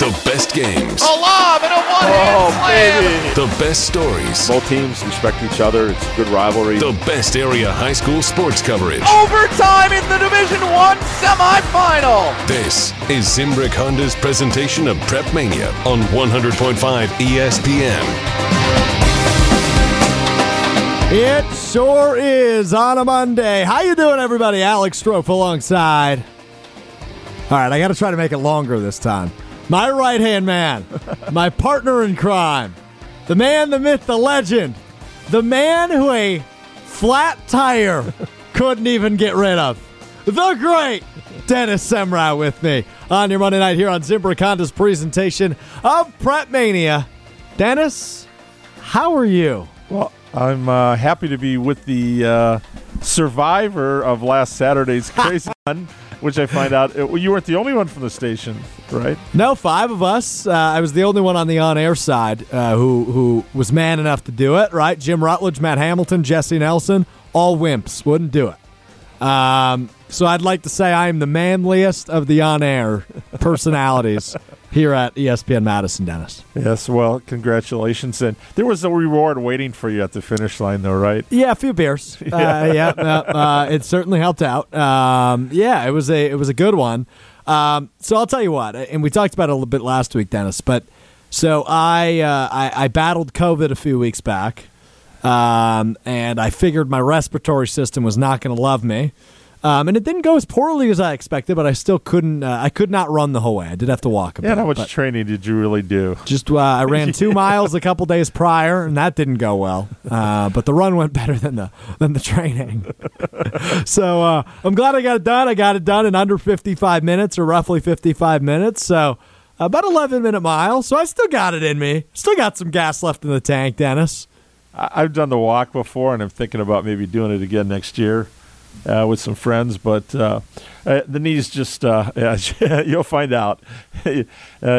The best games. A lob and a one-hand Oh, slam. baby. The best stories. Both teams respect each other. It's a good rivalry. The best area high school sports coverage. Overtime in the Division One semifinal. This is Zimbrick Honda's presentation of Prep Mania on 100.5 ESPN. It sure is on a Monday. How you doing, everybody? Alex Strouf alongside. All right, I got to try to make it longer this time. My right hand man, my partner in crime, the man, the myth, the legend, the man who a flat tire couldn't even get rid of, the great Dennis Semrau with me on your Monday night here on Zimbrick Honda's presentation of Prep Mania. Dennis, how are you? well, I'm uh, happy to be with the uh, survivor of last Saturday's crazy one, which I find out uh, you weren't the only one from the station, right? No, five of us. Uh, I was the only one on the on-air side uh, who who was man enough to do it. Right? Jim Rutledge, Matt Hamilton, Jesse Nelson, all wimps wouldn't do it. Um, so I'd like to say I am the manliest of the on-air personalities here at ESPN Madison, Dennis. Yes. Well, congratulations, and there was a reward waiting for you at the finish line, though, right? Yeah, a few beers. Uh, yeah, uh, uh, it certainly helped out. Um, yeah, it was a it was a good one. Um, so I'll tell you what, and we talked about it a little bit last week, Dennis. But so I uh, I, I battled COVID a few weeks back, um, and I figured my respiratory system was not going to love me. Um, and it didn't go as poorly as I expected, but I still couldn't. Uh, I could not run the whole way. I did have to walk. A Yeah. bit, How much training did you really do? just uh, I ran two miles a couple days prior, and that didn't go well. Uh, but the run went better than the than the training. so uh, I'm glad I got it done. I got it done in under 55 minutes, or roughly 55 minutes. So about 11 minute mile. So I still got it in me. Still got some gas left in the tank, Dennis. I've done the walk before, and I'm thinking about maybe doing it again next year uh, with some friends. But uh, uh, the knees just, uh, yeah, you'll find out. uh,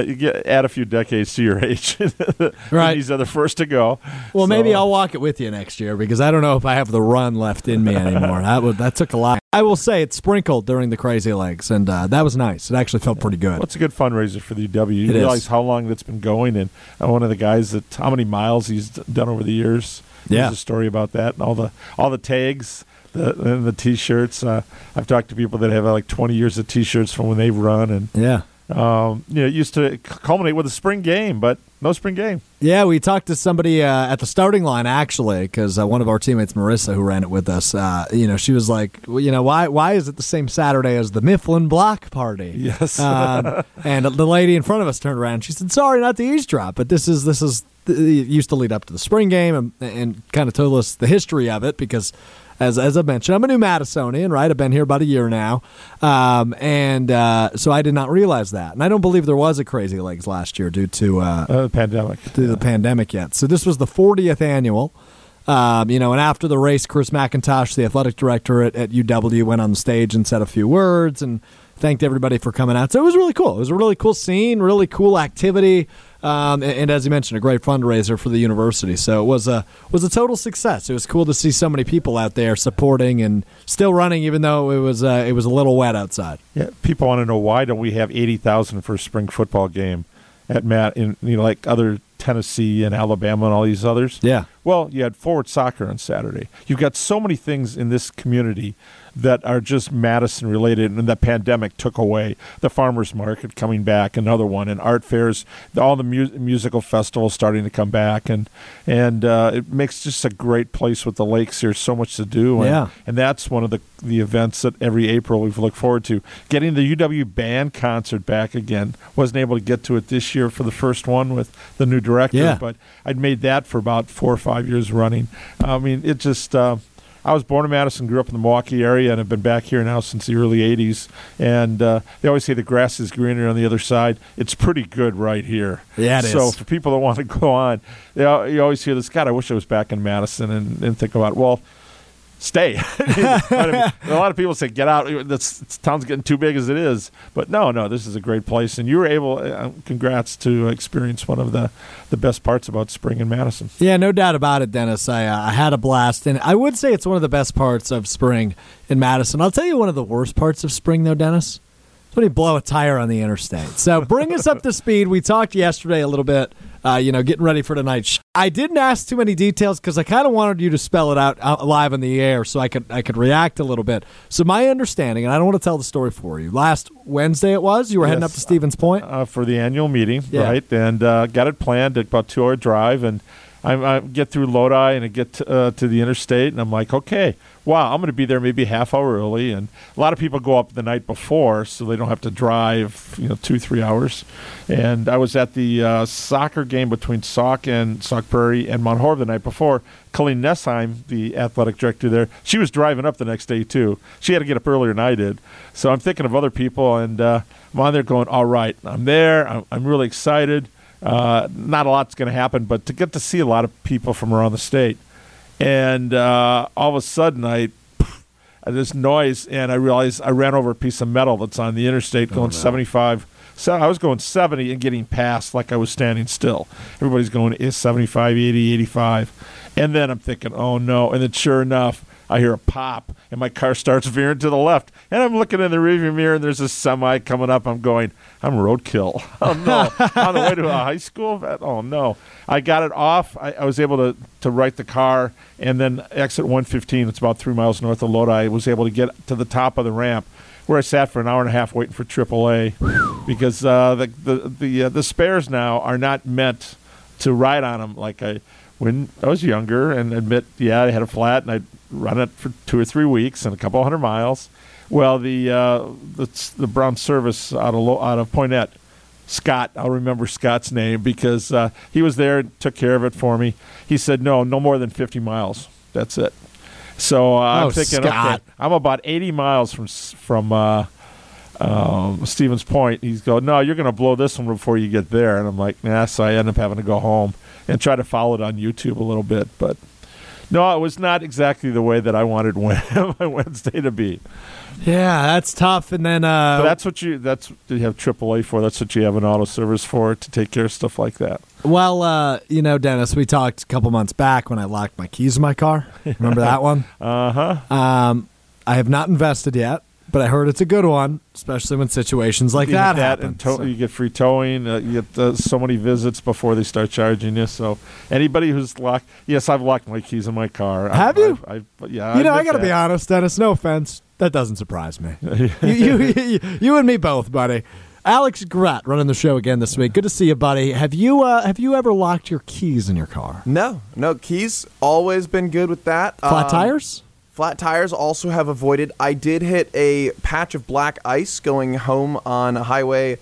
you get add a few decades to your age. the Right. knees are the first to go. Well, maybe I'll walk it with you next year because I don't know if I have the run left in me anymore. that would, that took a lot. I will say it sprinkled during the crazy legs, and uh, that was nice. It actually felt pretty good. Well, it's a good fundraiser for the UW. You It realize is. how long that's been going, and one of the guys that how many miles he's done over the years. Yeah. There's a story about that, and all the all the tags, the and the T-shirts. Uh, I've talked to people that have like 20 years of T-shirts from when they've run, and Yeah. um, you know, it used to culminate with a spring game, but no spring game. Yeah, we talked to somebody uh, at the starting line actually, because uh, one of our teammates, Marissa, who ran it with us, uh, you know, she was like, well, you know, why why is it the same Saturday as the Mifflin Block Party? Yes. um, and the lady in front of us turned around. and She said, "Sorry, not the eavesdrop, but this is this is it used to lead up to the spring game, and, and kind of told us the history of it because." As, as I mentioned, I'm a new Madisonian, right? I've been here about a year now. Um, and uh, so I did not realize that. And I don't believe there was a Crazy Legs last year due to uh, Uh, pandemic. through the pandemic yet. So this was the 40th annual. Um, you know, and after the race, Chris McIntosh, the athletic director at, at UW, went on the stage and said a few words and thanked everybody for coming out. So it was really cool. It was a really cool scene, really cool activity, um, and, and as you mentioned, a great fundraiser for the university. So it was a was a total success. It was cool to see so many people out there supporting and still running, even though it was uh, it was a little wet outside. Yeah, people want to know why don't we have eighty thousand for a spring football game at Matt in you know like other Tennessee and Alabama and all these others. Yeah. Well, you had forward soccer on Saturday. You've got so many things in this community that are just Madison related, and the pandemic took away the farmers market coming back, another one, and art fairs, all the mu- musical festivals starting to come back, and and uh, it makes just a great place with the lakes here. So much to do, and, Yeah. and that's one of the the events that every April we've looked forward to. Getting the UW band concert back again. Wasn't able to get to it this year for the first one with the new director, Yeah. but I'd made that for about four or five years running. I mean, it just. Uh, I was born in Madison, grew up in the Milwaukee area, and have been back here now since the early '80s. And uh, they always say the grass is greener on the other side. It's pretty good right here. Yeah, it so is. for people that want to go on, you, you always hear this. God, I wish I was back in Madison, and, and think about well, stay. A lot of people say, "Get out." This, this town's getting too big as it is. But no, no, this is a great place, and you were able. Uh, congrats to experience one of the the best parts about spring in Madison. Yeah, no doubt about it, Dennis. I, uh, I had a blast, and I would say it's one of the best parts of spring in Madison. I'll tell you one of the worst parts of spring, though, Dennis. when you blow a tire on the interstate. So bring us up to speed. We talked yesterday a little bit, uh, you know, getting ready for tonight. Sh- I didn't ask too many details because I kind of wanted you to spell it out, out live in the air so I could I could react a little bit. So my understanding, and I don't want to tell the story for you. Last Wednesday it was you were heading up to Stevens Point. uh, for the annual meeting, Yeah. right? And uh, got it planned about two hour drive, and I, I get through Lodi and I get to, uh, to the interstate, and I'm like, okay, wow, I'm going to be there maybe half hour early, and a lot of people go up the night before, so they don't have to drive, you know, two three hours. And I was at the uh, soccer game between Sauk and Sauk Prairie and Mount Horeb the night before. Colleen Nessheim, the athletic director there, she was driving up the next day too. She had to get up earlier than I did, so I'm thinking of other people, and uh, I'm on there going, all right, I'm there, I'm, I'm really excited. Uh, not a lot's going to happen, but to get to see a lot of people from around the state, and uh, all of a sudden I this noise, and I realized I ran over a piece of metal that's on the interstate going 75. So I was going 70 and getting past like I was standing still. Everybody's going is 75, 80, 85. And then I'm thinking, oh no. And then sure enough, I hear a pop and my car starts veering to the left. And I'm looking in the rearview mirror and there's a semi coming up. I'm going, I'm roadkill. Oh no. On the way to a high school? Oh no. I got it off. I, I was able to, to right the car and then exit 115. It's about three miles north of Lodi. I was able to get to the top of the ramp where I sat for an hour and a half waiting for AAA because uh, the the the, uh, the spares now are not meant to ride on them like I when I was younger and admit yeah I had a flat and I'd run it for two or three weeks and a couple hundred miles. Well, the uh, the, the Brown service out of out of Poynette, Scott, I'll remember Scott's name because uh, he was there and took care of it for me. He said no, no more than fifty miles. That's it. So uh, Oh, I'm thinking, Scott. okay, I'm about 80 miles from from uh, um, Stevens Point. He's going, no, you're going to blow this one before you get there. And I'm like, nah. So I end up having to go home and try to follow it on YouTube a little bit. But no, it was not exactly the way that I wanted my Wednesday to be. Yeah, that's tough. And then uh, But that's what you that's what you have AAA for. That's what you have an auto service for to take care of stuff like that. Well, uh, you know, Dennis, we talked a couple months back when I locked my keys in my car. Remember that one? Uh huh. Um, I have not invested yet, but I heard it's a good one, especially when situations like you that, get happen. and tow- So- you get free towing. Uh, you get uh, so many visits before they start charging you. So anybody who's locked, yes, I've locked my keys in my car. Have I've, you? I've, I've, yeah. you know, I got to be honest, Dennis. No offense, that doesn't surprise me. you, you, you, you and me both, buddy. Alex Grat running the show again this week. Good to see you, buddy. Have you uh, have you ever locked your keys in your car? No, no. Keys always been good with that. Flat Um, tires? Flat tires also have avoided. I did hit a patch of black ice going home on Highway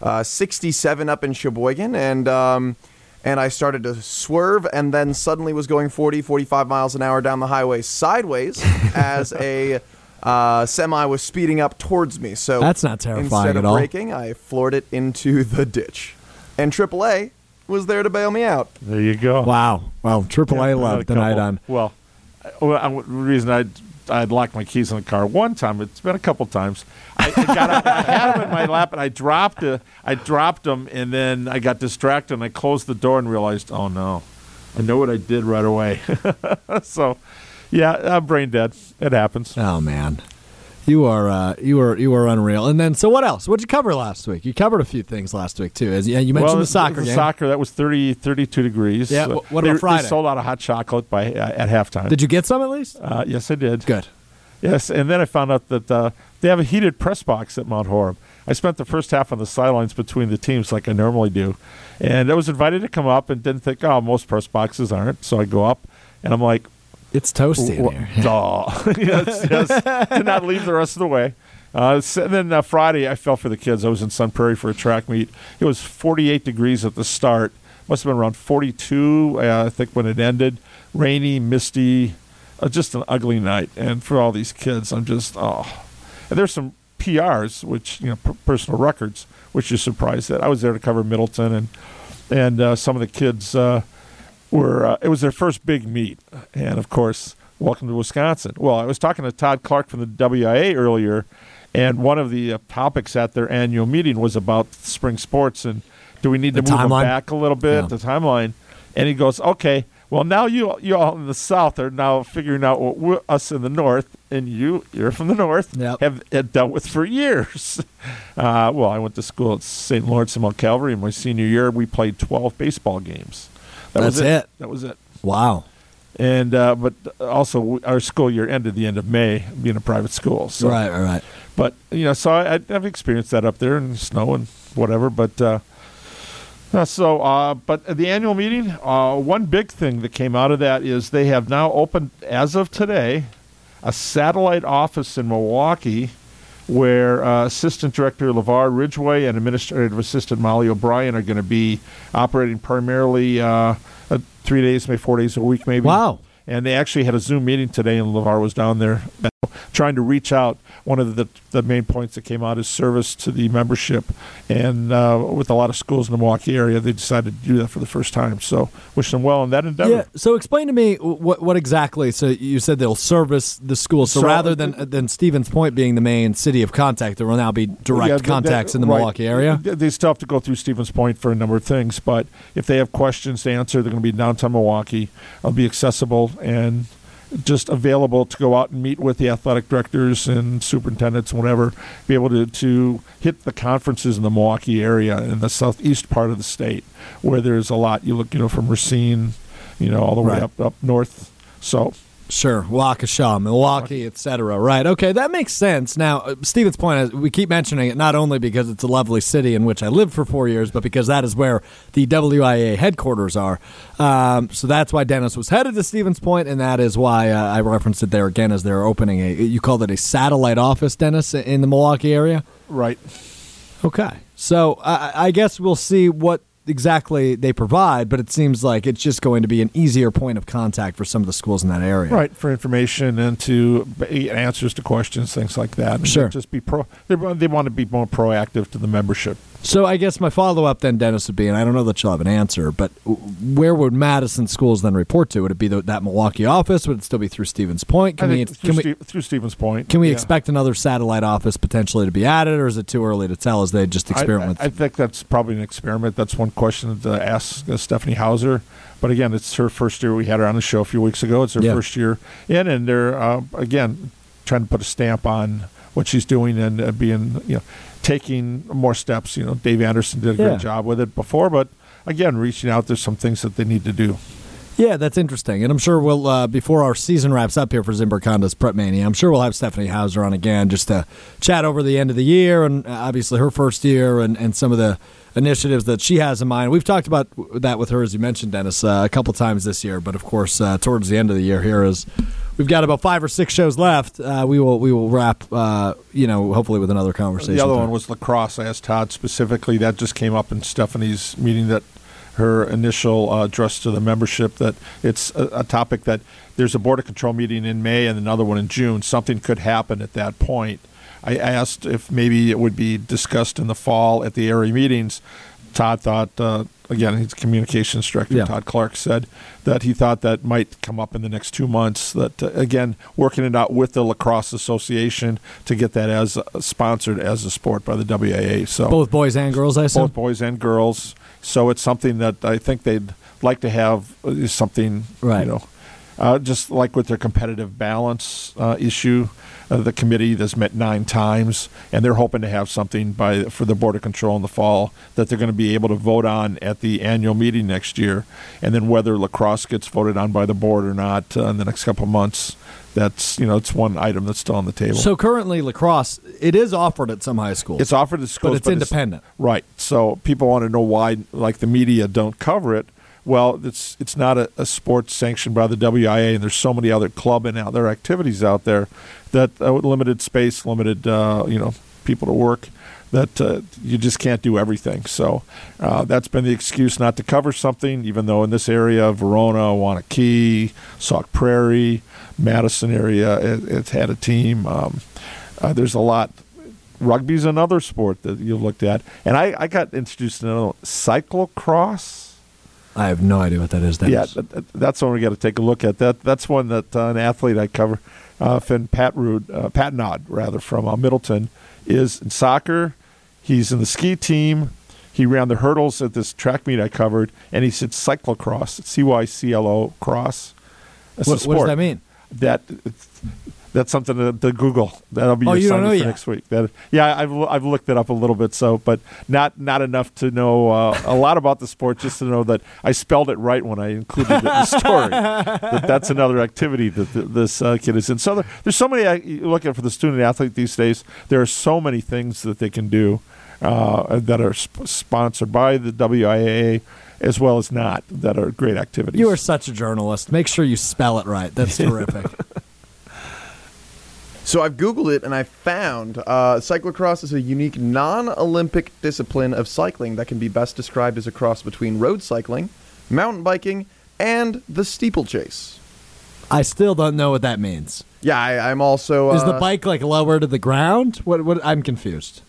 uh, 67 up in Sheboygan, and um, and I started to swerve, and then suddenly was going 40, 45 miles an hour down the highway sideways as a uh, semi was speeding up towards me. So That's not terrifying Instead at of all. braking, I floored it into the ditch, and AAA was there to bail me out. There you go. Wow. Well, AAA Yeah, love had a tonight on. Well, I- Uh, well, I- the reason I I'd locked my keys in the car one time. It's been a couple times. I, I, got, I had them in my lap and I dropped. I dropped them and then I got distracted and I closed the door and realized, oh no, I know what I did right away. so, yeah, I'm brain dead. It happens. Oh man, you are uh, you are you are unreal. And then, so what else? What'd you cover last week? You covered a few things last week too. As yeah, you mentioned well, the soccer the game. Soccer that was 30, 32 degrees. Yeah, wh- what they, Friday? They sold out of hot chocolate by uh, at halftime. Did you get some at least? Uh, yes, I did. Good. Yes, and then I found out that uh, they have a heated press box at Mount Horeb. I spent the first half on the sidelines between the teams like I normally do, and I was invited to come up and didn't think, oh, most press boxes aren't. So I go up, and I'm like, It's toasty in "Wha- here. duh." yes, yes. Did not leave the rest of the way. Uh, so then uh, Friday, I fell for the kids. I was in Sun Prairie for a track meet. It was 48 degrees at the start. Must have been around 42, uh, I think, when it ended. Rainy, misty, uh, just an ugly night. And for all these kids, I'm just oh. And there's some PRs, which you know, p- personal records, which you're surprised that I was there to cover Middleton, and and uh, some of the kids uh, were. Uh, it was their first big meet, and of course, welcome to Wisconsin. Well, I was talking to Todd Clark from the WIAA earlier, and one of the uh, topics at their annual meeting was about spring sports and do we need The to move them back a little bit, Yeah. the timeline. And he goes, okay, Well, now you you all in the South are now figuring out what us in the North, and you you're from the North Yep. have, have dealt with for years. Uh, well, I went to school at St. Lawrence and Mount Calvary. In my senior year, we played 12 baseball games. That was That's it. it. That was it. Wow. And uh, but also our school year ended the end of May, being a private school. So Right, right, right. but you know, so I, I've experienced that up there in snow and whatever. But uh, uh, so, uh, but the annual meeting, uh, one big thing that came out of that is they have now opened, as of today, a satellite office in Milwaukee, where uh, Assistant Director LeVar Ridgway and Administrative Assistant Molly O'Brien are going to be operating primarily uh, uh, three days, maybe four days a week, maybe. Wow. And they actually had a Zoom meeting today, and LeVar was down there trying to reach out. One of the, the main points that came out is service to the membership. And uh, with a lot of schools in the Milwaukee area, they decided to do that for the first time. So wish them well in that endeavor. Yeah. So explain to me what what exactly. So you said they'll service the school. So, So- rather than than Stevens Point being the main city of contact, there will now be direct Yeah, contacts that- in the right. Milwaukee area. They still have to go through Stevens Point for a number of things, but if they have questions to answer, they're going to be downtown Milwaukee. They'll be accessible and just available to go out and meet with the athletic directors and superintendents and whatever. Be able to, to hit the conferences in the Milwaukee area in the southeast part of the state, where there's a lot. You look, you know, from Racine, you know, all the way Right. up up north. So Sure, Waukesha, Milwaukee, etc. Right. Okay, that makes sense. Now, uh, Stevens Point, uh, we keep mentioning it not only because it's a lovely city in which I lived for four years, but because that is where the WIAA headquarters are. Um, so that's why Dennis was headed to Stevens Point, and that is why uh, I referenced it there again as they're opening a. You called it a satellite office, Dennis, in the Milwaukee area. right. Okay. So I, I guess we'll see what exactly they provide, but it seems like it's just going to be an easier point of contact for some of the schools in that area. Right for information and to answers to questions, things like that. And Sure. just be pro. They, they want to be more proactive to the membership. So I guess my follow up then, Dennis, would be, and I don't know that you'll have an answer, but where would Madison schools then report to? Would it be the, that Milwaukee office? Would it still be through Stevens Point? Can we think can through, we Ste- through Stevens Point. can we yeah. expect another satellite office potentially to be added, or is it too early to tell as they just experiment I, I think that's probably an experiment. That's one question to ask uh, Stephanie Hauser. But again, it's her first year. We had her on the show a few weeks ago. It's her Yeah. first year in, and they're uh, again trying to put a stamp on what she's doing and uh, being you know taking more steps. You know, Dave Anderson did a Yeah. great job with it before, but again, reaching out. There's some things that they need to do. Yeah, that's interesting, and I'm sure we'll uh, before our season wraps up here for Zimbrick Honda's Prep Mania. I'm sure we'll have Stephanie Hauser on again just to chat over the end of the year and uh, obviously her first year and, and some of the initiatives that she has in mind. We've talked about that with her, as you mentioned, Dennis, uh, a couple times this year. But of course, uh, towards the end of the year, here is we've got about five or six shows left. Uh, we will we will wrap, uh, you know, hopefully with another conversation. The other her. one was lacrosse. I asked Todd specifically. That just came up in Stephanie's meeting that her initial uh, address to the membership that it's a, a topic that there's a board of control meeting in May and another one in June. Something could happen at that point. I asked if maybe it would be discussed in the fall at the area meetings. Todd thought, uh, again, he's communications director. Yeah. Todd Clark said that he thought that might come up in the next two months. That uh, again, working it out with the lacrosse association to get that as uh, sponsored as a sport by the WIAA. So both boys and girls, I assume. both boys and girls. So it's something that I think they'd like to have uh, is something Right. you know, uh, just like with their competitive balance uh, issue. Uh, the committee that's met nine times, and they're hoping to have something by for the board of control in the fall that they're going to be able to vote on at the annual meeting next year, and then whether lacrosse gets voted on by the board or not uh, in the next couple of months. That's you know it's one item that's still on the table. So currently, lacrosse it is offered at some high schools. It's offered to schools, but it's independent. right? So people want to know why, like the media, don't cover it. Well, it's it's not a, a sport sanctioned by the WIAA, and there's so many other club and other activities out there that uh, limited space, limited uh, you know people to work, that uh, you just can't do everything. So uh, that's been the excuse not to cover something, even though in this area, Verona, Waunakee, Sauk Prairie, Madison area, it, it's had a team. Um, uh, there's a lot rugby's another sport that you've looked at, and I, I got introduced to another cyclocross. I have no idea what that is. Yeah, Dennis. that, that- that's one we got to take a look at. That that's one that uh, an athlete I cover, uh, Finn Patrud, uh, Patnod rather from uh, Middleton, is in soccer. He's in the ski team. he ran the hurdles at this track meet I covered, and he said cyclocross, C Y C L O cross. What, what does that mean? That that's something to, to Google. That'll be Oh, your assignment for yet? next week. That, yeah, I've I've looked it up a little bit, so but not not enough to know uh, a lot about the sport. Just to know that I spelled it right when I included it in the story. that that's another activity that th- this uh, kid is in. So there, there's so many. Uh, you look at for the student athlete these days. There are so many things that they can do uh, that are sp- sponsored by the WIAA as well as not that are great activities. You are such a journalist. Make sure you spell it right. That's terrific. So I've Googled it and I found uh, cyclocross is a unique non-Olympic discipline of cycling that can be best described as a cross between road cycling, mountain biking, and the steeplechase. I still don't know what that means. Yeah, I, I'm also. Uh, Is the bike like lower to the ground? What? What? I'm confused.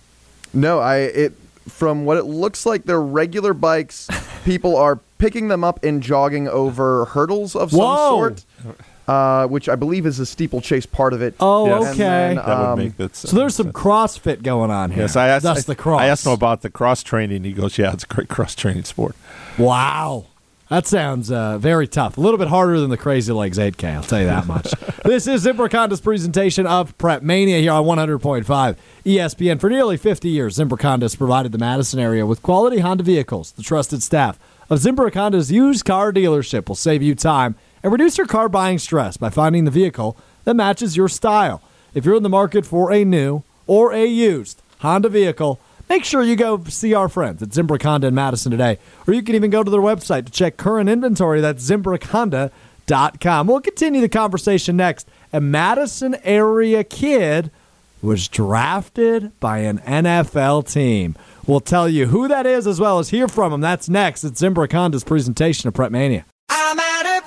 No, I it from what it looks like they're regular bikes. people are picking them up and jogging over hurdles of some Whoa. sort, uh, which I believe is a steeplechase part of it. Oh, Yes. Okay. then, that would um, make that so there's some. CrossFit going on here. Yes, I asked. Thus I, the cross. I asked him about the cross training. He goes, "Yeah, it's a great cross training sport." Wow. That sounds uh, very tough. A little bit harder than the Crazy Legs 8K, I'll tell you that much. this is Zimbrick Honda's presentation of Prep Mania here on 100.5 ESPN. For nearly 50 years, Zimbrick Honda has provided the Madison area with quality Honda vehicles. The trusted staff of Zimbrick Honda's used car dealership will save you time and reduce your car buying stress by finding the vehicle that matches your style. If you're in the market for a new or a used Honda vehicle, make sure you go see our friends at Zimbrick Honda in Madison today. Or you can even go to their website to check current inventory. That's ZimbrickHonda.com. We'll continue the conversation next. A Madison area kid was drafted by an NFL team. We'll tell you who that is as well as hear from him. That's next at Zimbrick Honda's presentation of Prep Mania. At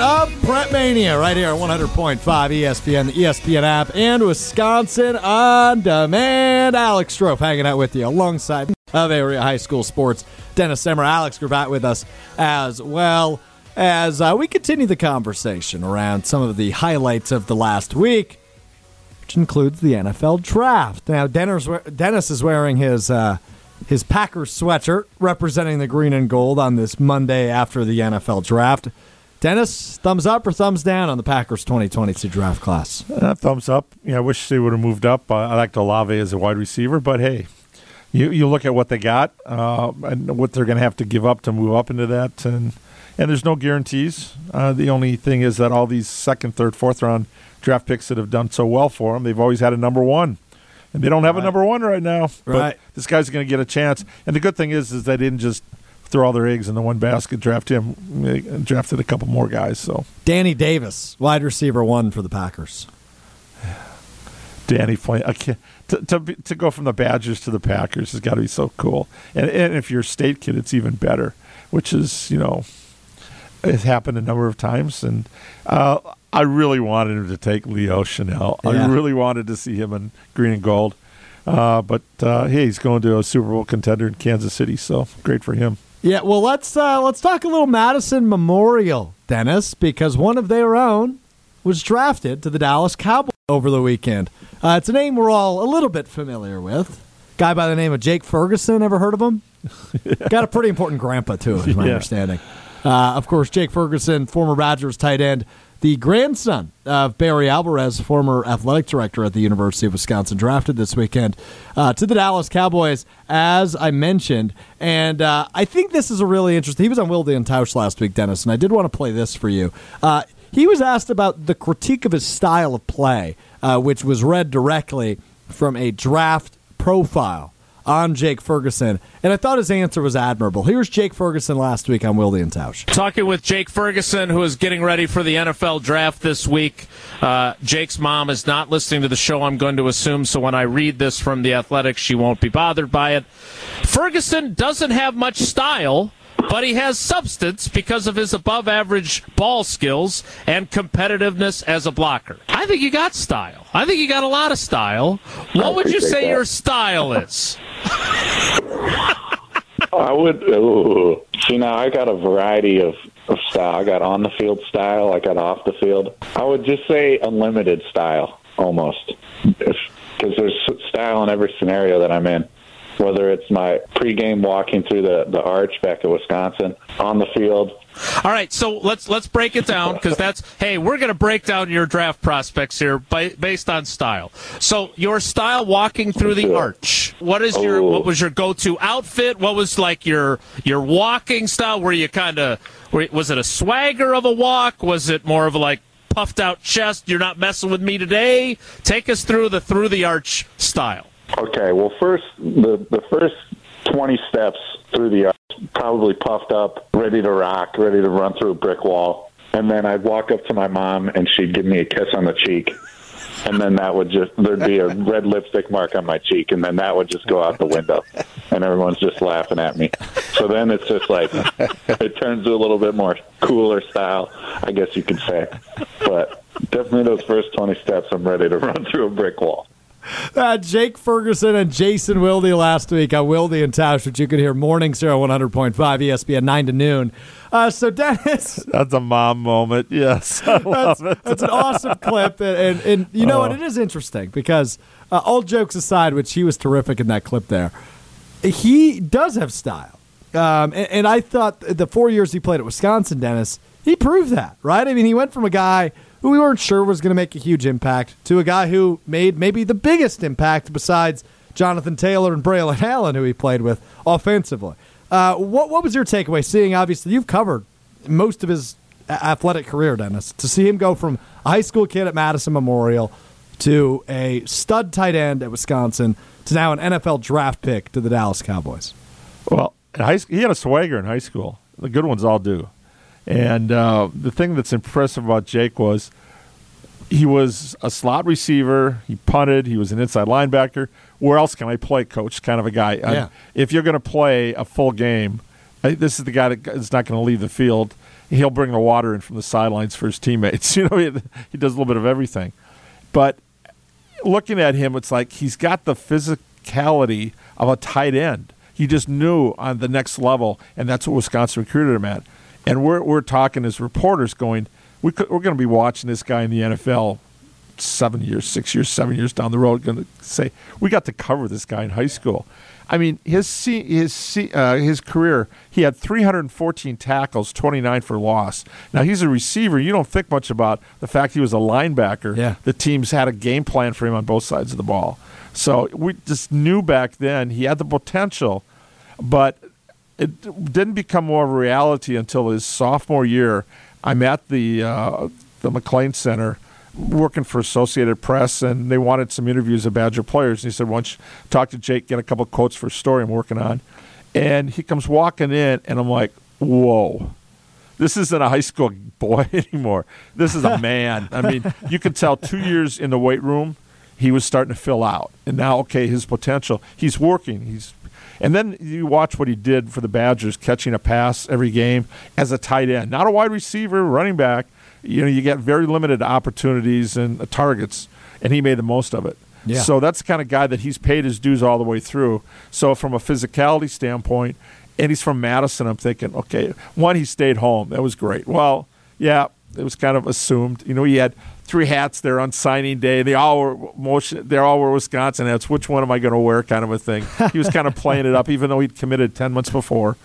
of Prep Mania right here on 100.5 ESPN, the ESPN app, and Wisconsin On Demand. Alex Strouf hanging out with you alongside of area high school sports. Dennis Semrau, Alex Gravatt with us as well as uh, we continue the conversation around some of the highlights of the last week, which includes the NFL draft. Now, Dennis, is wearing his. Uh, his Packers sweatshirt representing the green and gold on this Monday after the NFL draft. Dennis, thumbs up or thumbs down on the Packers 2022 draft class? Uh, thumbs up. Yeah, I wish they would have moved up. I liked Olave as a wide receiver, but hey, you you look at what they got uh, and what they're going to have to give up to move up into that, and and there's no guarantees. Uh, the only thing is that all these second, third, fourth round draft picks that have done so well for them, they've always had a number one, and they don't have a number one right now. But Right. this guy's going to get a chance, and the good thing is, is they didn't just throw all their eggs in the one basket. Draft him, drafted a couple more guys. So Danny Davis, wide receiver one for the Packers. Danny playing. To to to go from the Badgers to the Packers has got to be so cool. And and if you're a state kid, it's even better. Which is you know, it's happened a number of times, and uh, I really wanted him to take Leo Chenal. Yeah. I really wanted to see him in green and gold. Uh, but uh, hey, he's going to a Super Bowl contender in Kansas City, so great for him. Yeah, well, let's uh, let's talk a little Madison Memorial, Dennis, because one of their own was drafted to the Dallas Cowboys over the weekend. Uh, it's a name we're all a little bit familiar with. Guy by the name of Jake Ferguson. Ever heard of him? Got a pretty important grandpa too, is my Yeah. understanding. Uh, of course, Jake Ferguson, former Badgers tight end, the grandson of Barry Alvarez, former athletic director at the University of Wisconsin, drafted this weekend uh, to the Dallas Cowboys, as I mentioned. And uh, I think this is a really interesting. He was on Wilde and Tausch last week, Dennis, and I did want to play this for you. Uh, he was asked about the critique of his style of play, uh, which was read directly from a draft profile on Jake Ferguson, and I thought his answer was admirable. Here's Jake Ferguson last week on Wilde and Tausch. Talking with Jake Ferguson, who is getting ready for the NFL draft this week. Uh, Jake's mom is not listening to the show, I'm going to assume, so when I read this from The Athletic, she won't be bothered by it. Ferguson doesn't have much style, but he has substance because of his above average ball skills and competitiveness as a blocker. I think you got style. I think you got a lot of style. What would you say that. your style is? I would. See, now I got a variety of, of style. I got on the field style, I got off the field. I would just say unlimited style, almost. Because there's style in every scenario that I'm in. Whether it's my pregame walking through the, the arch back at Wisconsin, on the field, All right, so let's let's break it down because that's hey, we're going to break down your draft prospects here by, based on style. So your style walking through the arch. What is your Oh. what was your go-to outfit? What was like your your walking style? Were you kind of was it a swagger of a walk? Was it more of a like puffed out chest? You're not messing with me today. Take us through the through the arch style. Okay, well, first the the first twenty steps through the arch, probably puffed up, ready to rock, ready to run through a brick wall, and then I'd walk up to my mom and she'd give me a kiss on the cheek, and then that would just there'd be a red lipstick mark on my cheek, and then that would just go out the window, and everyone's just laughing at me. So then it's just like it turns to a little bit more cooler style, I guess you could say, but. Definitely those first 20 steps, I'm ready to run through a brick wall. Uh, Jake Ferguson and Jason Wilde last week on Wilde and Tausch, which you could hear mornings here on 100.5 ESPN 9 to noon. Uh, so, Dennis, That's a mom moment. Yes, that's, that's an awesome clip. And, and, and you know what? It is interesting because, uh, all jokes aside, which he was terrific in that clip there, he does have style. Um, and, and I thought the four years he played at Wisconsin, Dennis, he proved that, right? I mean, he went from a guy who we weren't sure was going to make a huge impact to a guy who made maybe the biggest impact besides Jonathan Taylor and Braelon Allen, who he played with offensively. Uh, what, what was your takeaway seeing, obviously, you've covered most of his athletic career, Dennis, to see him go from a high school kid at Madison Memorial to a stud tight end at Wisconsin to now an NFL draft pick to the Dallas Cowboys. Well, in high school, he had a swagger in high school. The good ones all do. And uh, the thing that's impressive about Jake was he was a slot receiver. He punted. He was an inside linebacker. Where else can I play, coach? Kind of a guy. Yeah. if you're going to play a full game, this is the guy that is not going to leave the field. He'll bring the water in from the sidelines for his teammates. You know, he, he does a little bit of everything. But looking at him, it's like he's got the physicality of a tight end. He just knew on the next level, and that's what Wisconsin recruited him at. And we're we're talking as reporters, going, we could, we're going to be watching this guy in the NFL seven years, six years, seven years down the road. Going to say we got to cover this guy in high school. I mean, his his uh, his career, he had 314 tackles, 29 for loss. Now he's a receiver. You don't think much about the fact he was a linebacker. Yeah. the teams had a game plan for him on both sides of the ball. So we just knew back then he had the potential, but it didn't become more of a reality until his sophomore year. I'm at the uh, the McClain Center working for Associated Press, and they wanted some interviews of Badger players. And he said, "Why don't you talk to Jake, get a couple quotes for a story I'm working on?" And he comes walking in, and I'm like, "Whoa." This isn't a high school boy anymore. This is a man. I mean, you can tell two years in the weight room, he was starting to fill out. And now, okay, his potential, he's working. He's and then you watch what he did for the Badgers, catching a pass every game as a tight end, not a wide receiver, running back. You know, you get very limited opportunities and uh, targets, and he made the most of it. Yeah. So that's the kind of guy that he's paid his dues all the way through. So from a physicality standpoint, and he's from Madison, I'm thinking, okay, one, he stayed home. That was great. Well, yeah, it was kind of assumed. You know, he had three hats there on signing day. They all were motion. They all were Wisconsin hats. Which one am I going to wear? Kind of a thing. He was kind of playing it up, even though he'd committed ten months before.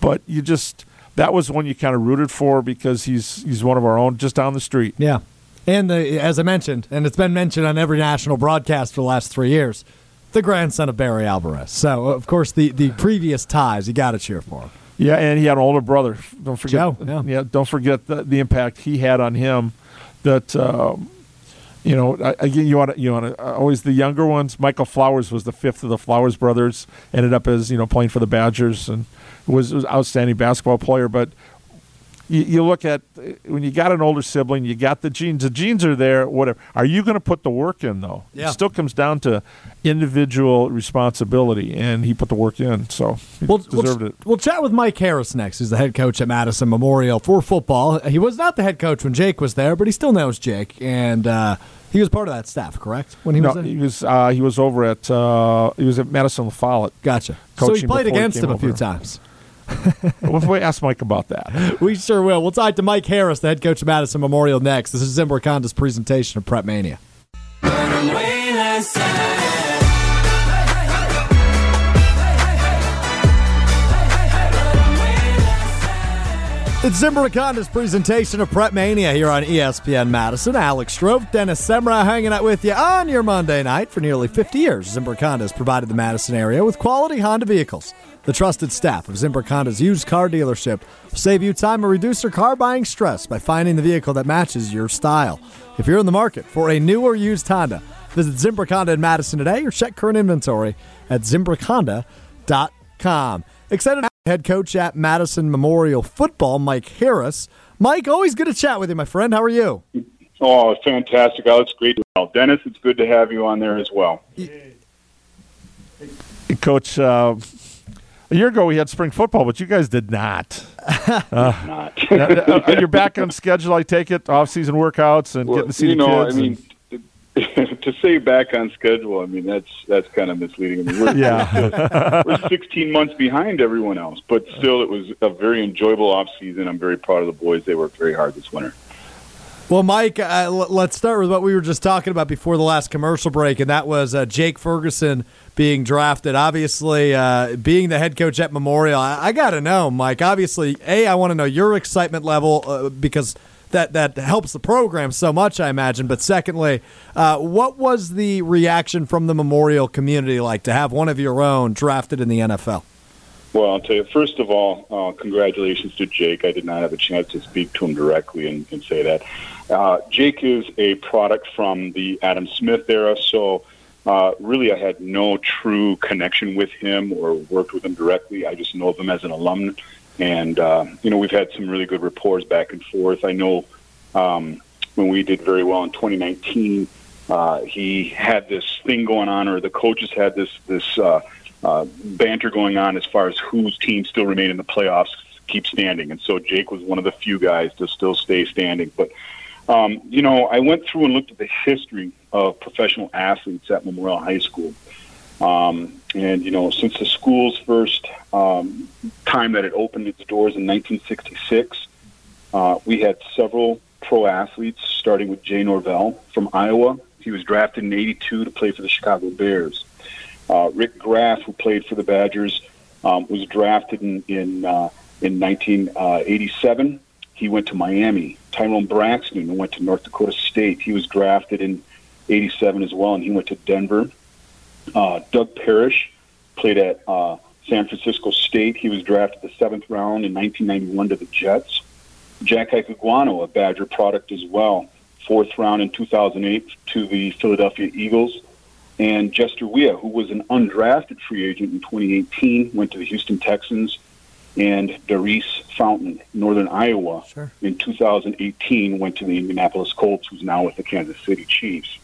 But you just that was one you kind of rooted for because he's he's one of our own, just down the street. Yeah. And the, as I mentioned, and it's been mentioned on every national broadcast for the last three years, the grandson of Barry Alvarez. So, of course, the, the previous ties, you got to cheer for him. Yeah, and he had an older brother. Don't forget. Joe, yeah. don't forget the, the impact he had on him. That um, you know, again, you want you want to always the younger ones. Michael Flowers was the fifth of the Flowers brothers. Ended up as you know playing for the Badgers and was, was an outstanding basketball player. But you, you look at uh, when you got an older sibling, you got the genes. The genes are there. Whatever. Are you going to put the work in though? Yeah. It still comes down to individual responsibility, and he put the work in. So he We'll, deserved we'll, it. we'll chat with Mike Harris next, who's the head coach at Madison Memorial for football. He was not the head coach when Jake was there, but he still knows Jake, and uh, he was part of that staff, correct? When he No, was there? he was uh, he was over at uh, he was at Madison La Follette. Gotcha. So he played before he against him a few over. times. We'll we ask Mike about that. We sure will. We'll talk to Mike Harris, the head coach of Madison Memorial, next. This is Zimbrick Honda's presentation of Prep Mania. It's Zimbrick Honda's presentation of Prep Mania here on ESPN Madison. Alex Strouf, Dennis Semrau hanging out with you on your Monday night for nearly 50 years. Zimbrick Honda has provided the Madison area with quality Honda vehicles. The trusted staff of Zimbrick Honda's used car dealership will save you time and reduce your car buying stress by finding the vehicle that matches your style. If you're in the market for a new or used Honda, visit Zimbrick Honda in Madison today or check current inventory at ZimbrickHonda.com. Excited to have head coach at Madison Memorial Football, Mike Harris. Mike, always good to chat with you, my friend. How are you? Oh, fantastic. Oh, it's great well, Dennis, it's good to have you on there as well. Coach, uh, a year ago we had spring football, but you guys did not. Uh, not. Uh, uh, uh, You're back on schedule, I take it, off-season workouts and Well, getting to see you the know, kids. I mean, to say back on schedule, I mean that's that's kind of misleading. I mean, we're, yeah. we're 16 months behind everyone else, but still, it was a very enjoyable off season. I'm very proud of the boys. They worked very hard this winter. Well, Mike, uh, l- let's start with what we were just talking about before the last commercial break, and that was uh, Jake Ferguson being drafted. Obviously, uh, being the head coach at Memorial, I, I got to know, Mike. Obviously, a, I want to know your excitement level uh, because that that helps the program so much, I imagine. But secondly, uh, what was the reaction from the Memorial community like to have one of your own drafted in the NFL? Well, I'll tell you. First of all, uh, congratulations to Jake. I did not have a chance to speak to him directly and, and say that. Uh, Jake is a product from the Adam Smith era, so uh, really I had no true connection with him or worked with him directly. I just know of him as an alum, and uh, you know we've had some really good rapports back and forth. I know um, when we did very well in 2019, uh, he had this thing going on, or the coaches had this this. Uh, banter going on as far as whose team still remain in the playoffs keep standing. And so Jake was one of the few guys to still stay standing. But, um, you know, I went through and looked at the history of professional athletes at Memorial High School. Um, and, you know, since the school's first um, time that it opened its doors in 1966, uh, we had several pro athletes, starting with Jay Norvell from Iowa. He was drafted in 82 to play for the Chicago Bears. Uh, Rick Graf, who played for the Badgers, um, was drafted in in, uh, in 1987. He went to Miami. Tyrone Braxton went to North Dakota State. He was drafted in 87 as well, and he went to Denver. Uh, Doug Parrish played at uh, San Francisco State. He was drafted the seventh round in 1991 to the Jets. Jack Ikegwuonu, a Badger product as well, fourth round in 2008 to the Philadelphia Eagles and Jester Weah, who was an undrafted free agent in 2018, went to the Houston Texans, and Daurice Fountain, Northern Iowa, Sure. in 2018 went to the Indianapolis Colts, who's now with the Kansas City Chiefs.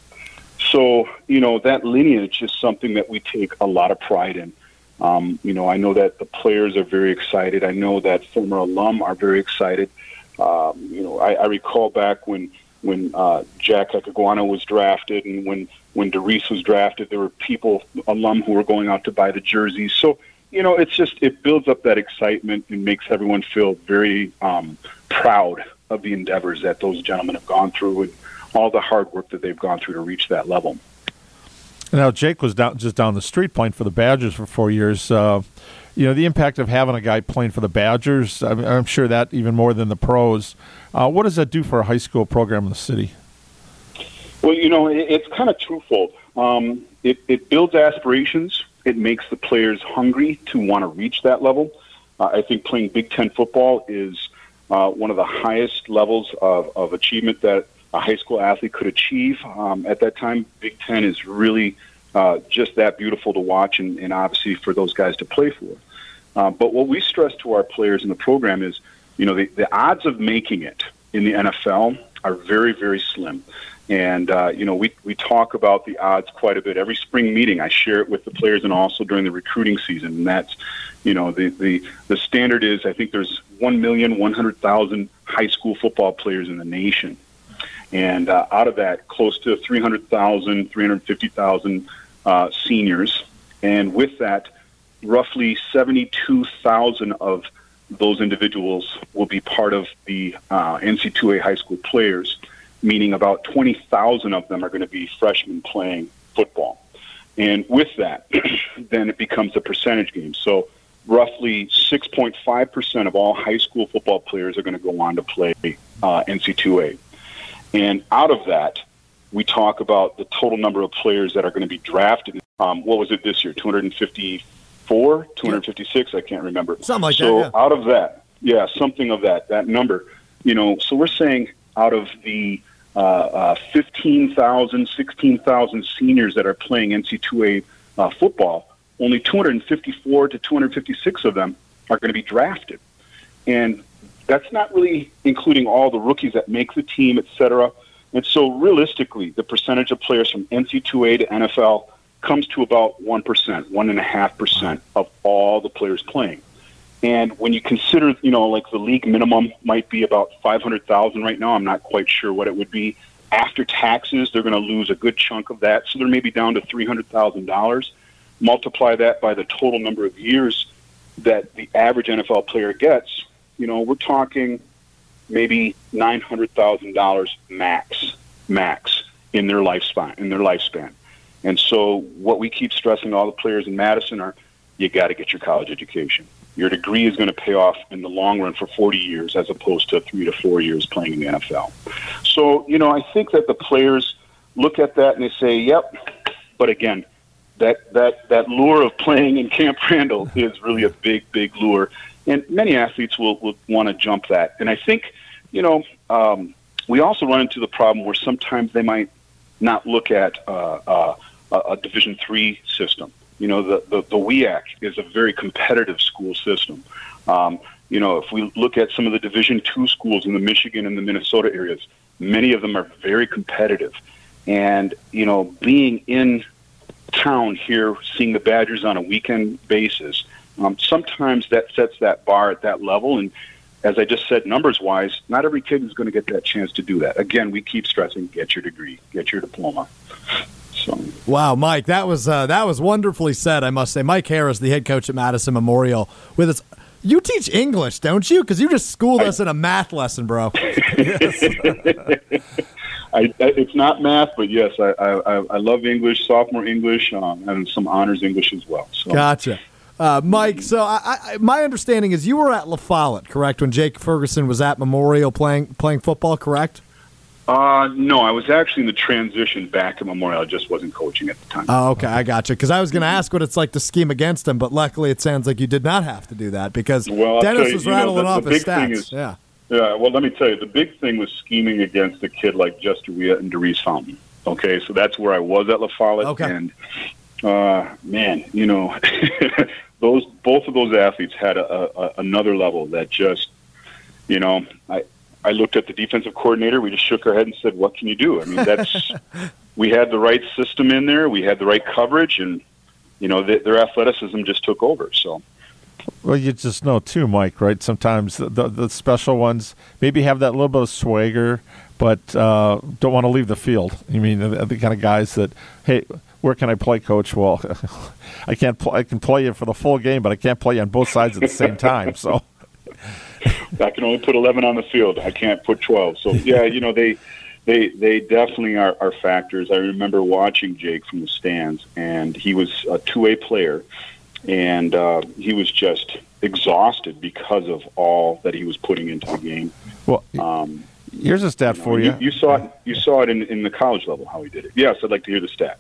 So, you know, that lineage is something that we take a lot of pride in. Um, you know, I know that the players are very excited. I know that former alum are very excited. Um, you know, I, I recall back when when uh, Jack Ikegwuonu was drafted and when when Daurice was drafted, there were people alum who were going out to buy the jerseys. So you know, it's just it builds up that excitement and makes everyone feel very um, proud of the endeavors that those gentlemen have gone through and all the hard work that they've gone through to reach that level. Now Jake was down just down the street playing for the Badgers for four years. Uh, you know the impact of having a guy playing for the Badgers. I'm, I'm sure that even more than the pros. Uh, what does that do for a high school program in the city? Well, you know, it, it's kind of twofold. Um, it, it builds aspirations. It makes the players hungry to want to reach that level. Uh, I think playing Big Ten football is uh, one of the highest levels of, of achievement that a high school athlete could achieve. Um, at that time, Big Ten is really uh, just that beautiful to watch and, and obviously for those guys to play for. Uh, but what we stress to our players in the program is, you know, the, the odds of making it in the NFL are very, very slim. And, uh, you know, we, we talk about the odds quite a bit. Every spring meeting, I share it with the players and also during the recruiting season. And that's, you know, the, the, the standard is I think there's 1,100,000 high school football players in the nation. And uh, out of that, close to 300,000, 350,000 uh, seniors. And with that, roughly 72,000 of those individuals will be part of the uh, NC2A high school players, meaning about 20,000 of them are going to be freshmen playing football. And with that, then it becomes a percentage game. So roughly 6.5% of all high school football players are going to go on to play uh, NC2A. And out of that, we talk about the total number of players that are going to be drafted. Um, what was it this year? 254, 256? I can't remember. Something like so that, yeah. out of that, yeah, something of that, that number. You know, so we're saying out of the uh, uh, 15,000, 16,000 seniors that are playing NC2A uh, football, only 254 to 256 of them are going to be drafted. And that's not really including all the rookies that make the team, et cetera. And so realistically, the percentage of players from NC2A to NFL comes to about 1%, 1.5% of all the players playing. And when you consider, you know, like the league minimum might be about 500,000 right now, I'm not quite sure what it would be. After taxes, they're going to lose a good chunk of that. So they're maybe down to $300,000. Multiply that by the total number of years that the average NFL player gets, you know, we're talking maybe nine hundred thousand dollars max, max in their lifespan. In their lifespan, and so what we keep stressing to all the players in Madison are, you got to get your college education. Your degree is going to pay off in the long run for 40 years, as opposed to three to four years playing in the NFL. So, you know, I think that the players look at that and they say, "Yep," but again, that that that lure of playing in Camp Randall is really a big, big lure, and many athletes will will want to jump that. And I think, you know, um, we also run into the problem where sometimes they might not look at uh, uh, a, a Division three system. You know, the, the the WIAC is a very competitive school system. Um, you know, if we look at some of the Division two schools in the Michigan and the Minnesota areas, many of them are very competitive. And you know, being in town here, seeing the Badgers on a weekend basis, um, sometimes that sets that bar at that level. And as I just said, numbers wise, not every kid is going to get that chance to do that. Again, we keep stressing: get your degree, get your diploma. So. Wow, Mike, that was uh, that was wonderfully said. I must say, Mike Harris, the head coach at Madison Memorial, with us. You teach English, don't you? Because you just schooled us in a math lesson, bro. I, it's not math, but yes, I, I, I love English, sophomore English, um, and some honors English as well. So. Gotcha. Uh, Mike, so I, I, my understanding is you were at La Follette, correct, when Jake Ferguson was at Memorial playing playing football, correct? Uh, no, I was actually in the transition back to Memorial. I just wasn't coaching at the time. Oh, okay, I got you. Because I was going to ask what it's like to scheme against him, but luckily it sounds like you did not have to do that because Well, Dennis you, was you know, rattling the- off the his stats. is- yeah. Yeah, well, let me tell you, the big thing was scheming against a kid like Jester Weah and Daurice Fountain. Okay, so that's where I was at La Follette, Okay. and uh, man, you know, those both of those athletes had a, a, another level that just, you know, I I looked at the defensive coordinator. We just shook our head and said, "What can you do?" I mean, that's we had the right system in there, we had the right coverage, and you know, th- their athleticism just took over. So. Well, you just know too, Mike. Right? Sometimes the, the, the special ones maybe have that little bit of swagger, but uh, don't want to leave the field. I mean, the, the kind of guys that, hey, where can I play, Coach? Well, I can't. Pl- I can play you for the full game, but I can't play you on both sides at the same time. So, I can only put 11 on the field. I can't put 12. So yeah, you know they they they definitely are, are factors. I remember watching Jake from the stands, and he was a two-way player, and uh, he was just exhausted because of all that he was putting into the game. well, Um, here's a stat for you. you, you saw it. You saw it in, in the college level how he did it. Yes, I'd like to hear the stat.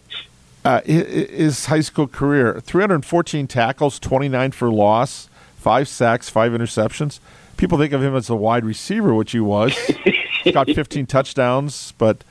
Uh, hi- hi- his high school career 314 tackles, 29 for loss, five sacks, five interceptions. People think of him as a wide receiver, which he was. Got 15 touchdowns, but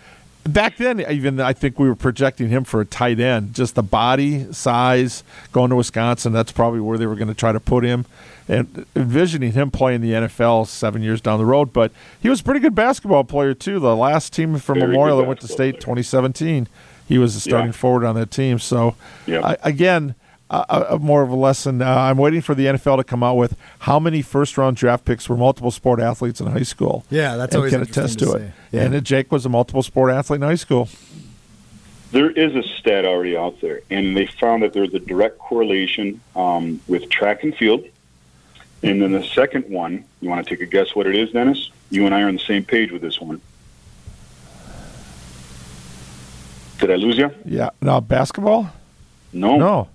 back then, even I think we were projecting him for a tight end. Just the body size going to Wisconsin, that's probably where they were going to try to put him. And envisioning him playing the NFL seven years down the road, but he was a pretty good basketball player too. The last team from Very Memorial that went to state player. 2017, he was the starting Yeah. forward on that team. So Yeah. I, again, uh, uh, more of a lesson. Uh, I'm waiting for the NFL to come out with how many first round draft picks were multiple sport athletes in high school. Yeah, that's and always can interesting attest to to, see. it. Yeah. And uh, Jake was a multiple sport athlete in high school. there is a stat already out there, and they found that there's a direct correlation um, with track and field. And then the second one, you want to take a guess what it is, Dennis? You and I are on the same page with this one. Did I lose you? Yeah. Now basketball? No. No.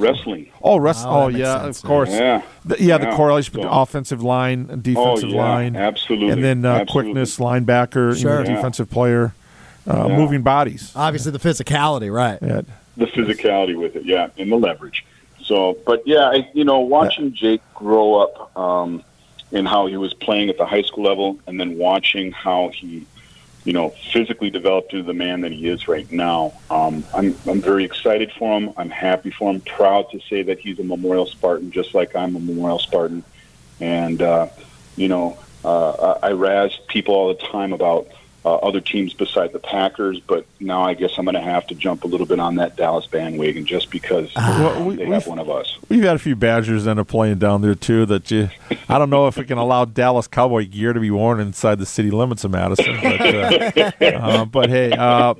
Wrestling. Oh, rest. Oh, Oh, yeah, sense, of course. Yeah. The- yeah, the correlation between So- offensive line and defensive oh, yeah, line, Absolutely. and then uh, Absolutely. quickness, linebacker, you Sure. know, Yeah. defensive player, uh, Yeah. moving bodies. Obviously, the physicality, right? Yeah. the physicality with it, yeah, and the leverage. So, but yeah, I, you know, watching Jake grow up um, and how he was playing at the high school level, and then watching how he, you know, physically developed into the man that he is right now. Um, I'm I'm very excited for him. I'm happy for him. Proud to say that he's a Memorial Spartan, just like I'm a Memorial Spartan. And uh, you know, uh, I I razz people all the time about uh, other teams beside the Packers, but now I guess I'm going to have to jump a little bit on that Dallas bandwagon just because Well, we- they we've- one of us. We've had a few Badgers end up playing down there too. That you, I don't know if we can allow Dallas Cowboy gear to be worn inside the city limits of Madison. But, uh, uh, but hey, uh,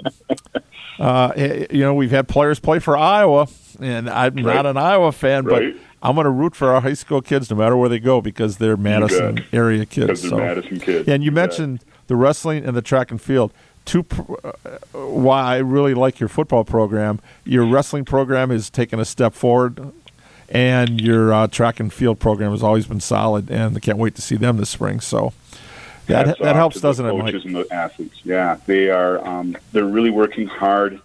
uh, eh, you know we've had players play for Iowa, and I'm Right. not an Iowa fan, Right. but I'm going to root for our high school kids no matter where they go because they're Madison area kids. Because they're so. Madison kids. Yeah, and you bet. mentioned the wrestling and the track and field. Two, pr- uh, why I really like your football program. Your wrestling program is taking a step forward, and your uh, track and field program has always been solid. And I can't wait to see them this spring. So that Hats that off helps, to the doesn't it, Coaches and the athletes. Yeah, they are. Um, they're really working hard.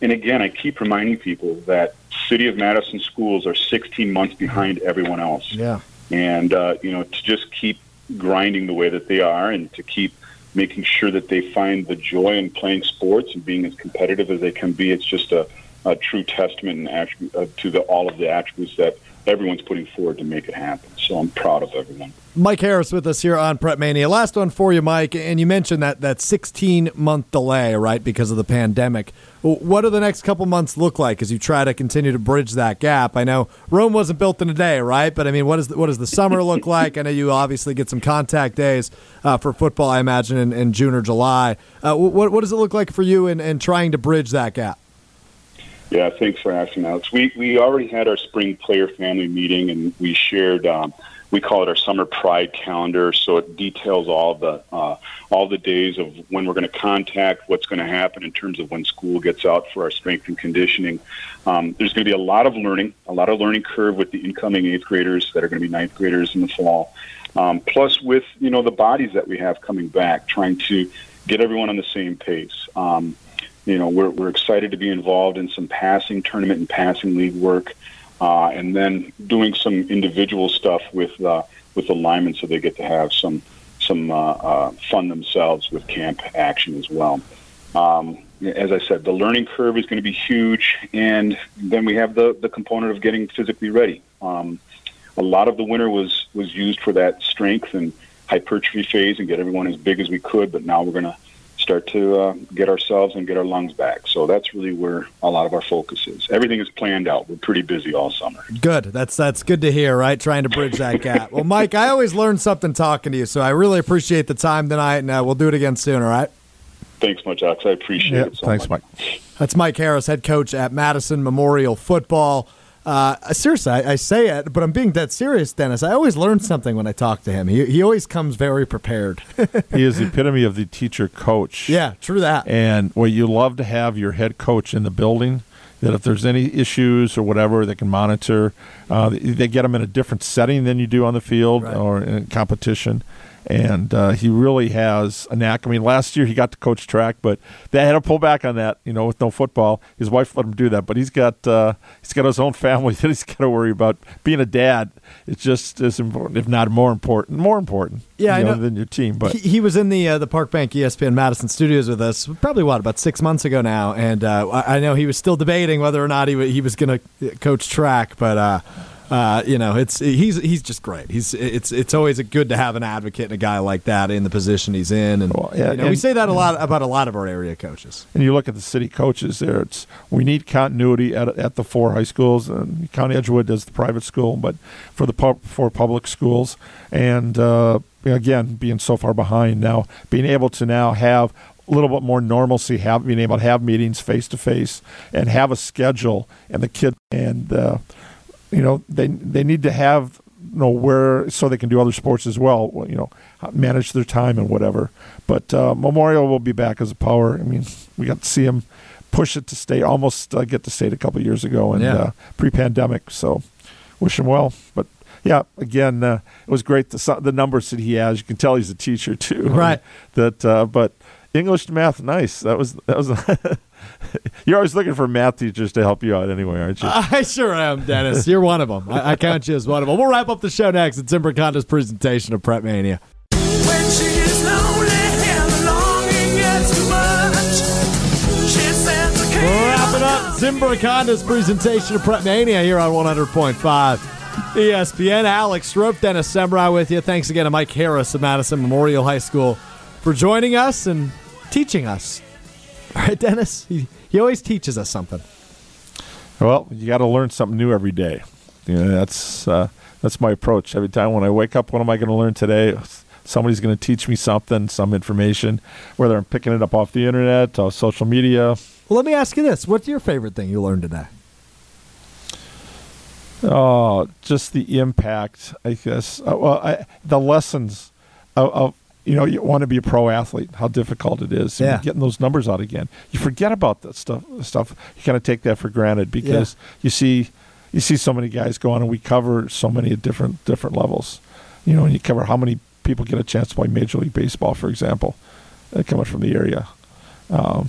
And again, I keep reminding people that City of Madison schools are 16 months behind everyone else. Yeah. and uh, you know to just keep grinding the way that they are and to keep making sure that they find the joy in playing sports and being as competitive as they can be it's just a, a true testament and attribute, uh, to the, all of the attributes that everyone's putting forward to make it happen so i'm proud of everyone Mike Harris with us here on Prep Mania. Last one for you, Mike. And you mentioned that that 16 month delay, right, because of the pandemic. What do the next couple months look like as you try to continue to bridge that gap? I know Rome wasn't built in a day, right? But I mean, what is the, what does the summer look like? I know you obviously get some contact days uh, for football, I imagine, in, in June or July. Uh, what, what does it look like for you in, in trying to bridge that gap? Yeah, thanks for asking, Alex. We we already had our spring player family meeting, and we shared. Um, we call it our summer pride calendar, so it details all the uh, all the days of when we're going to contact, what's going to happen in terms of when school gets out for our strength and conditioning. Um, there's going to be a lot of learning, a lot of learning curve with the incoming eighth graders that are going to be ninth graders in the fall. Um, plus, with you know the bodies that we have coming back, trying to get everyone on the same pace. Um, you know, we're, we're excited to be involved in some passing tournament and passing league work, uh, and then doing some individual stuff with uh, with the linemen, so they get to have some some uh, uh, fun themselves with camp action as well. Um, as I said, the learning curve is going to be huge, and then we have the the component of getting physically ready. Um, a lot of the winter was was used for that strength and hypertrophy phase and get everyone as big as we could, but now we're going to start to uh, get ourselves and get our lungs back. So that's really where a lot of our focus is. Everything is planned out. We're pretty busy all summer. Good. That's that's good to hear, right? Trying to bridge that gap. Well, Mike, I always learn something talking to you, so I really appreciate the time tonight, and uh, we'll do it again soon. All right. Thanks much, Alex. I appreciate Yeah, it so thanks, much. Mike. That's Mike Harris, head coach at Madison Memorial Football. Uh, seriously, I, I say it, but I'm being dead serious, Dennis. I always learn something when I talk to him. He, he always comes very prepared. He is the epitome of the teacher coach. yeah, true that. And well, you love to have your head coach in the building. That if there's any issues or whatever, they can monitor. Uh, they get them in a different setting than you do on the field Right. or in competition. And uh, he really has a knack. I mean, last year he got to coach track, but they had to pull back on that. You know, with no football, his wife let him do that. But he's got uh, he's got his own family that he's got to worry about. Being a dad, it's just as important, if not more important, more important. Yeah, you I know. than your team. But he, he was in the uh, the Park Bank ESPN Madison studios with us probably what about six months ago now, and uh, I, know he was still debating whether or not he wa- he was going to coach track, but uh, you know it's he's he's just great. He's it's it's always good to have an advocate and a guy like that in the position he's in, and Well, yeah, you know, we say that a lot about a lot of our area coaches. and you look at the city coaches there it's we need continuity at, at the four high schools and county edgewood does the private school but for the pub, four public schools and uh, again being so far behind now being able to now have a little bit more normalcy, have being able to have meetings face to face and have a schedule, and the kid and uh, you know they they need to have you know where so they can do other sports as well. You know, manage their time and whatever. But uh, Memorial will be back as a power. I mean, we got to see him push it to state, almost uh, get to state a couple years ago and Yeah. uh, pre-pandemic. So wish him well. But yeah, again, uh, it was great the the numbers that he has. You can tell he's a teacher too, Right. That, uh, but English to math, nice. That was that was. You're always looking for math teachers to help you out, anyway, aren't you? I sure am, Dennis. You're one of them. I, I count you as one of them. We'll wrap up the show next. It's Zimbrick Honda's presentation of Prep Mania. When she is lonely and the longing gets too much, she sends a Wrapping up Zimbrick Honda's presentation of Prep Mania here on 100.5 ESPN. Alex Strouf, Dennis Semrau with you. Thanks again to Mike Harris of Madison Memorial High School for joining us and teaching us. All right, Dennis? He, he always teaches us something. Well, you got to learn something new every day. You know, that's uh, that's my approach. Every time when I wake up, what am I going to learn today? Somebody's going to teach me something, some information, whether I'm picking it up off the internet, off social media. Well, let me ask you this. What's your favorite thing you learned today? Oh, just the impact, I guess. Uh, well, I, the lessons of, of you know you want to be a pro athlete. How difficult it is. Yeah. getting those numbers out again. You forget about that stuff. Stuff you kind of take that for granted because you see you see so many guys go on, and we cover so many at different different levels. You know, and you cover how many people get a chance to play Major League Baseball, for example, coming from the area. Um,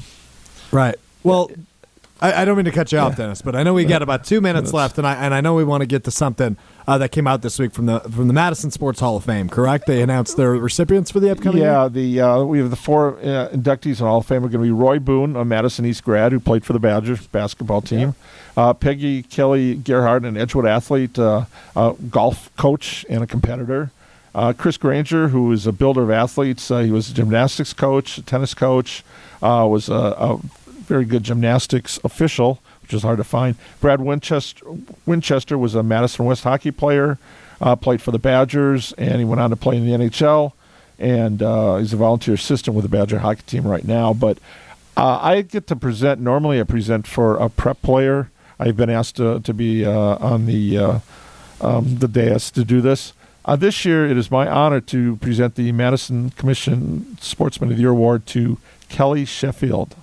Right. Well, I, I don't mean to cut you off, Yeah. Dennis, but I know we got about two minutes Minutes. left, and I and I know we want to get to something uh, that came out this week from the from the Madison Sports Hall of Fame. Correct? They announced their recipients for the upcoming. Yeah, year? the uh, we have the four uh, inductees in Hall of Fame are going to be Roy Boone, a Madison East grad who played for the Badgers basketball team, uh, Peggy Kelly Gerhardt, an Edgewood athlete, uh, a golf coach and a competitor. Uh, Chris Granger, who is a builder of athletes, uh, he was a gymnastics coach, a tennis coach, uh, was a, a very good gymnastics official, which is hard to find. Brad Winchester, Winchester was a Madison West hockey player, uh, played for the Badgers, and he went on to play in the NHL and uh, he's a volunteer assistant with the Badger hockey team right now. But uh, I get to present. Normally, I present for a prep player. I've been asked to, to be uh, on the uh, um, the dais to do this. Uh, this year, it is my honor to present the Madison Commission Sportsman of the Year award to Kelly Sheffield.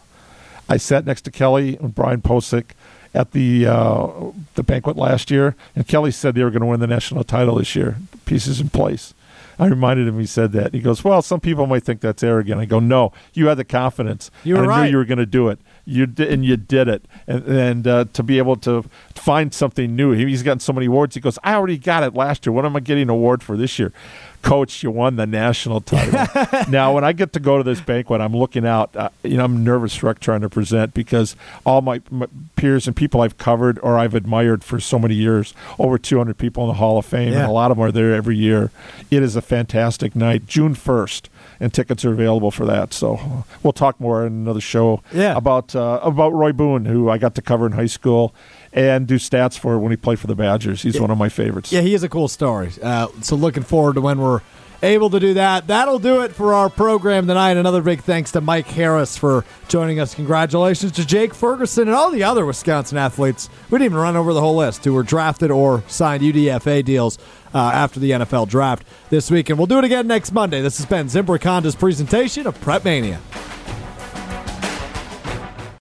I sat next to Kelly and Brian Posick at the uh, the banquet last year, and Kelly said they were going to win the national title this year. Pieces in place. I reminded him he said that. He goes, "Well, some people might think that's arrogant." I go, "No, you had the confidence. You were and I right. knew you were going to do it. You did, and you did it. And, and uh, to be able to find something new, he's gotten so many awards. He goes, "I already got it last year. What am I getting an award for this year?" Coach, you won the national title. now, when I get to go to this banquet, I'm looking out. Uh, you know, I'm nervous wreck trying to present because all my, my peers and people I've covered or I've admired for so many years, over 200 people in the Hall of Fame, Yeah. and a lot of them are there every year. It is a fantastic night, June 1st, and tickets are available for that. So we'll talk more in another show Yeah. about uh, about Roy Boone, who I got to cover in high school and do stats for when he played for the Badgers. He's one of my favorites. Yeah, he is a cool story. Uh, so looking forward to when we're able to do that. That'll do it for our program tonight. Another big thanks to Mike Harris for joining us. Congratulations to Jake Ferguson and all the other Wisconsin athletes. We didn't even run over the whole list who were drafted or signed UDFA deals uh, after the NFL draft this week. And we'll do it again next Monday. This has been Zimbrick Honda's presentation of Prep Mania.